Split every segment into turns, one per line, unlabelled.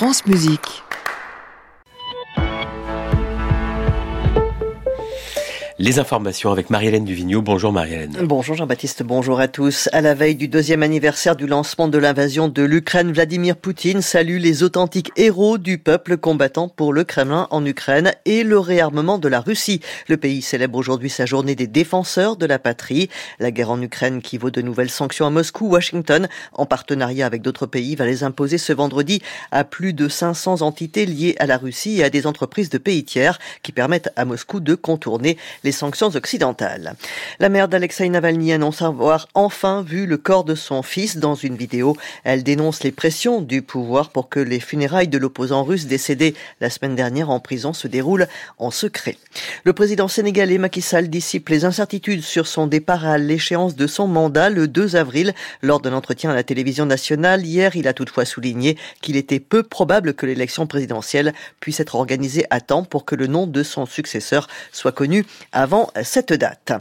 France Musique.
Les informations avec Marie-Hélène Duvigneau. Bonjour Marie-Hélène.
Bonjour Jean-Baptiste, bonjour à tous. À la veille du deuxième anniversaire du lancement de l'invasion de l'Ukraine, Vladimir Poutine salue les authentiques héros du peuple combattant pour le Kremlin en Ukraine et le réarmement de la Russie. Le pays célèbre aujourd'hui sa journée des défenseurs de la patrie. La guerre en Ukraine qui vaut de nouvelles sanctions à Moscou, Washington, en partenariat avec d'autres pays, va les imposer ce vendredi à plus de 500 entités liées à la Russie et à des entreprises de pays tiers qui permettent à Moscou de contourner les sanctions occidentales. La mère d'Alexei Navalny annonce avoir enfin vu le corps de son fils dans une vidéo. Elle dénonce les pressions du pouvoir pour que les funérailles de l'opposant russe décédé la semaine dernière en prison se déroulent en secret. Le président sénégalais Macky Sall dissipe les incertitudes sur son départ à l'échéance de son mandat le 2 avril. Lors d'un entretien à la télévision nationale hier, il a toutefois souligné qu'il était peu probable que l'élection présidentielle puisse être organisée à temps pour que le nom de son successeur soit connu avant cette date.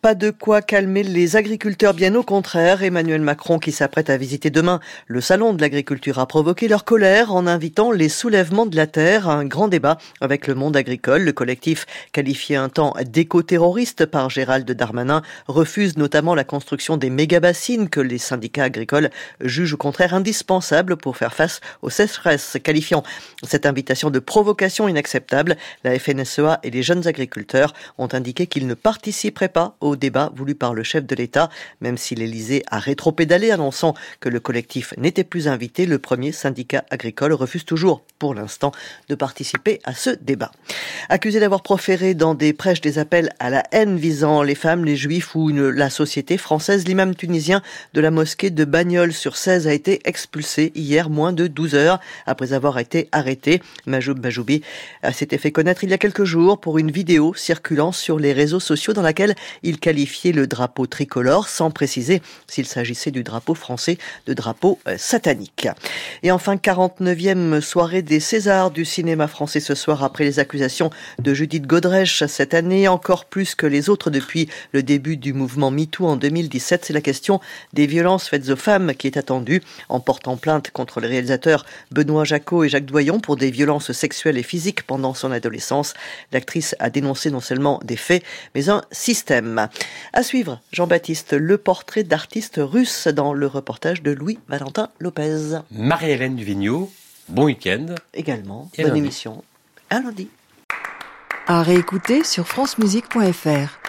Pas de quoi calmer les agriculteurs, bien au contraire. Emmanuel Macron, qui s'apprête à visiter demain le salon de l'agriculture, a provoqué leur colère en invitant les soulèvements de la terre à un grand débat avec le monde agricole. Le collectif, qualifié un temps d'éco-terroriste par Gérald Darmanin, refuse notamment la construction des méga-bassines que les syndicats agricoles jugent au contraire indispensables pour faire face aux sécheresses, qualifiant cette invitation de provocation inacceptable. La FNSEA et les jeunes agriculteurs ont indiqué qu'il ne participerait pas au débat voulu par le chef de l'État, même si l'Élysée a rétropédalé annonçant que le collectif n'était plus invité. Le premier syndicat agricole refuse toujours, pour l'instant, de participer à ce débat. Accusé d'avoir proféré dans des prêches des appels à la haine visant les femmes, les juifs ou une, la société française, l'imam tunisien de la mosquée de Bagnols sur 16 a été expulsé hier moins de 12 heures après avoir été arrêté. Majoub Bajoubi s'était fait connaître il y a quelques jours pour une vidéo circulant sur sur les réseaux sociaux dans laquelle il qualifiait le drapeau tricolore sans préciser s'il s'agissait du drapeau français de drapeau euh, satanique. Et enfin, 49e soirée des Césars du cinéma français ce soir après les accusations de Judith Godrèche cette année, encore plus que les autres depuis le début du mouvement MeToo en 2017. C'est la question des violences faites aux femmes qui est attendue en portant plainte contre les réalisateurs Benoît Jacot et Jacques Doyon pour des violences sexuelles et physiques pendant son adolescence. L'actrice a dénoncé non seulement des fait, mais un système. À suivre, Jean-Baptiste, le portrait d'artiste russe dans le reportage de Louis-Valentin Lopez.
Marie-Hélène Duvigneau, bon week-end.
Également, bonne émission. À lundi.
À réécouter sur francemusique.fr.